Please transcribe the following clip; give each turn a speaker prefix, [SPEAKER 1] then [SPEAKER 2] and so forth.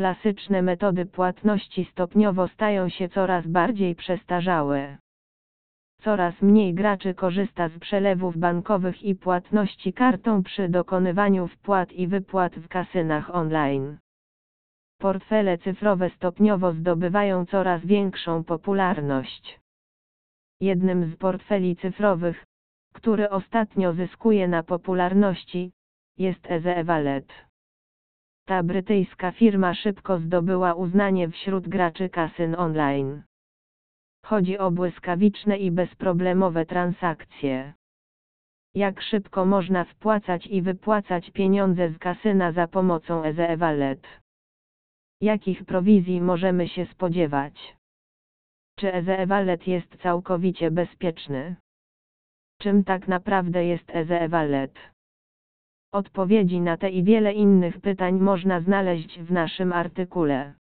[SPEAKER 1] klasyczne metody płatności stopniowo stają się coraz bardziej przestarzałe. Coraz mniej graczy korzysta z przelewów bankowych i płatności kartą przy dokonywaniu wpłat i wypłat w kasynach online. Portfele cyfrowe stopniowo zdobywają coraz większą popularność. Jednym z portfeli cyfrowych, który ostatnio zyskuje na popularności, jest Eze Wallet. Ta brytyjska firma szybko zdobyła uznanie wśród graczy kasyn online. Chodzi o błyskawiczne i bezproblemowe transakcje. Jak szybko można wpłacać i wypłacać pieniądze z kasyna za pomocą Eze Wallet? Jakich prowizji możemy się spodziewać? Czy Eze Wallet jest całkowicie bezpieczny? Czym tak naprawdę jest Eze Wallet? Odpowiedzi na te i wiele innych pytań można znaleźć w naszym artykule.